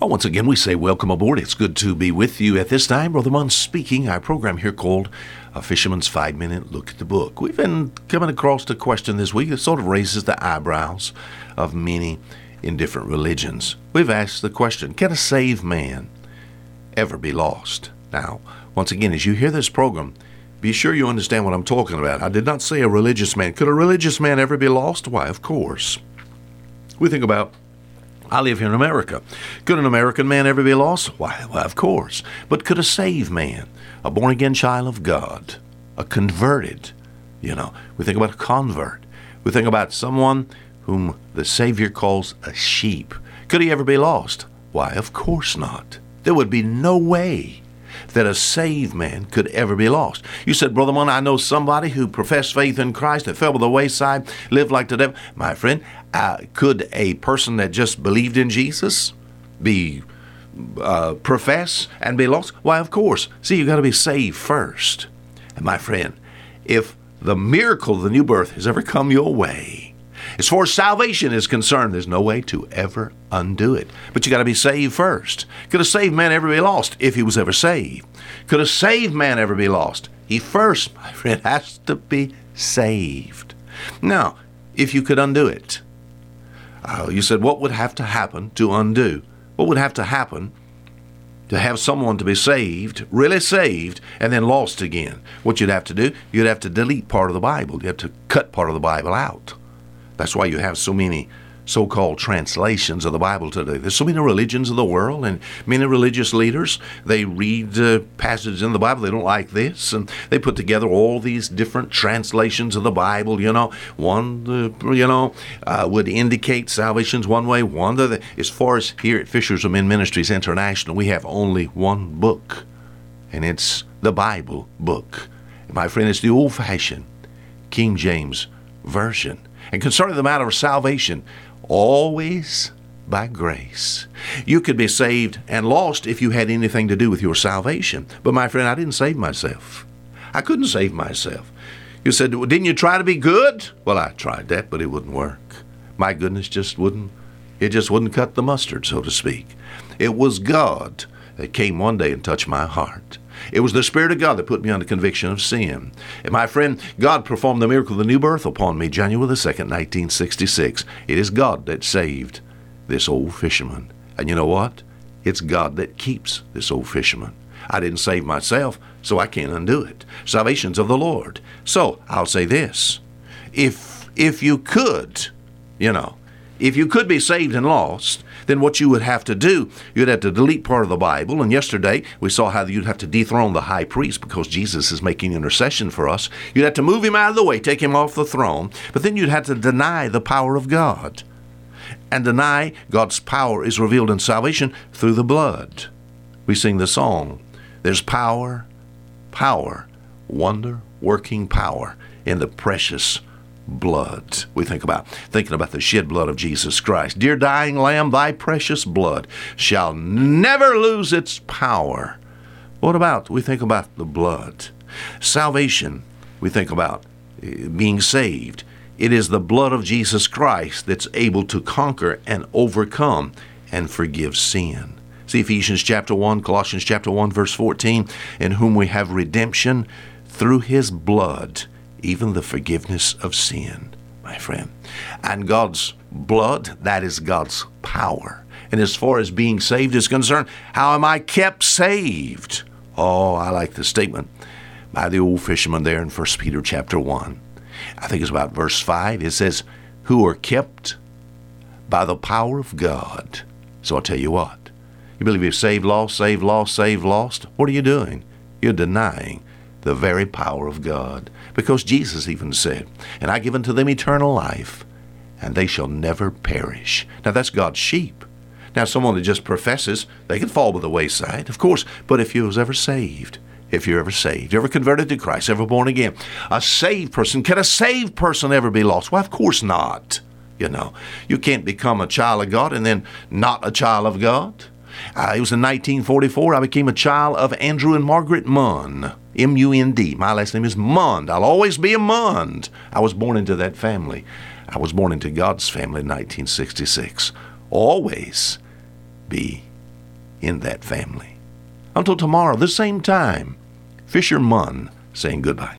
Oh, once again, we say welcome aboard. It's good to be with you at this time. Brother Mund speaking. Our program here called A Fisherman's Five Minute Look at the Book. We've been coming across a question this week that sort of raises the eyebrows of many in different religions. We've asked the question Can a saved man ever be lost? Now, once again, as you hear this program, be sure you understand what I'm talking about. I did not say a religious man. Could a religious man ever be lost? Why, of course. We think about I live here in America. Could an American man ever be lost? Why, well, of course. But could a saved man, a born again child of God, a converted, you know, we think about a convert. We think about someone whom the Savior calls a sheep. Could he ever be lost? Why, of course not. There would be no way that a saved man could ever be lost. You said, Brother Mund, I know somebody who professed faith in Christ that fell by the wayside, lived like the devil. My friend, uh, could a person that just believed in Jesus be uh, profess and be lost? Why, of course. See, you got to be saved first. And my friend, if the miracle of the new birth has ever come your way, as far as salvation is concerned, there's no way to ever undo it. But you got to be saved first. Could a saved man ever be lost if he was ever saved? Could a saved man ever be lost? He first, my friend, has to be saved. Now, if you could undo it, uh, you said, what would have to happen to undo? What would have to happen to have someone to be saved, really saved, and then lost again? What you'd have to do, you'd have to delete part of the Bible. You'd have to cut part of the Bible out. That's why you have so many so called translations of the Bible today. There's so many religions of the world and many religious leaders. They read uh, passages in the Bible, they don't like this, and they put together all these different translations of the Bible. You know, one, uh, you know, uh, would indicate salvation's one way, one the As far as here at Fishermen Ministries International, we have only one book, and it's the Bible book. My friend, it's the old fashioned King James Version. And concerning the matter of salvation, always by grace. You could be saved and lost if you had anything to do with your salvation. But my friend, I didn't save myself. I couldn't save myself. You said, well, didn't you try to be good? Well, I tried that, but it wouldn't work. My goodness just wouldn't, it just wouldn't cut the mustard, so to speak. It was God that came one day and touched my heart. It was the Spirit of God that put me under conviction of sin. And my friend, God performed the miracle of the new birth upon me January the 2nd, 1966. It is God that saved this old fisherman. And you know what? It's God that keeps this old fisherman. I didn't save myself, so I can't undo it. Salvation's of the Lord. So I'll say this. If if you could, you know, if you could be saved and lost, then what you would have to do, you'd have to delete part of the Bible. And yesterday we saw how you'd have to dethrone the high priest because Jesus is making intercession for us. You'd have to move him out of the way, take him off the throne, but then you'd have to deny the power of God and deny God's power is revealed in salvation through the blood. We sing the song, There's power, power, wonder working power in the precious blood. We think about thinking about the shed blood of Jesus Christ. Dear dying lamb, thy precious blood shall never lose its power. What about we think about the blood? Salvation, we think about eh, being saved. It is the blood of Jesus Christ that's able to conquer and overcome and forgive sin. See Ephesians chapter 1, Colossians chapter 1 verse 14, in whom we have redemption through his blood even the forgiveness of sin, my friend. And God's blood, that is God's power. And as far as being saved is concerned, how am I kept saved? Oh, I like the statement by the old fisherman there in 1 Peter chapter 1. I think it's about verse 5. It says, Who are kept by the power of God. So I'll tell you what. You believe you're saved, lost, saved, lost, saved, lost? What are you doing? You're denying the very power of God. Because Jesus even said, And I give unto them eternal life, and they shall never perish. Now that's God's sheep. Now someone that just professes, they can fall by the wayside, of course, but if you was ever saved, if you're ever saved, ever converted to Christ, ever born again, a saved person, can a saved person ever be lost? Why, of course not. You know, you can't become a child of God and then not a child of God. Uh, it was in 1944 I became a child of Andrew and Margaret Mund. M U N D. My last name is Mund. I'll always be a Mund. I was born into that family. I was born into God's family in 1966. Always be in that family. Until tomorrow, the same time, Fisher Munn saying goodbye.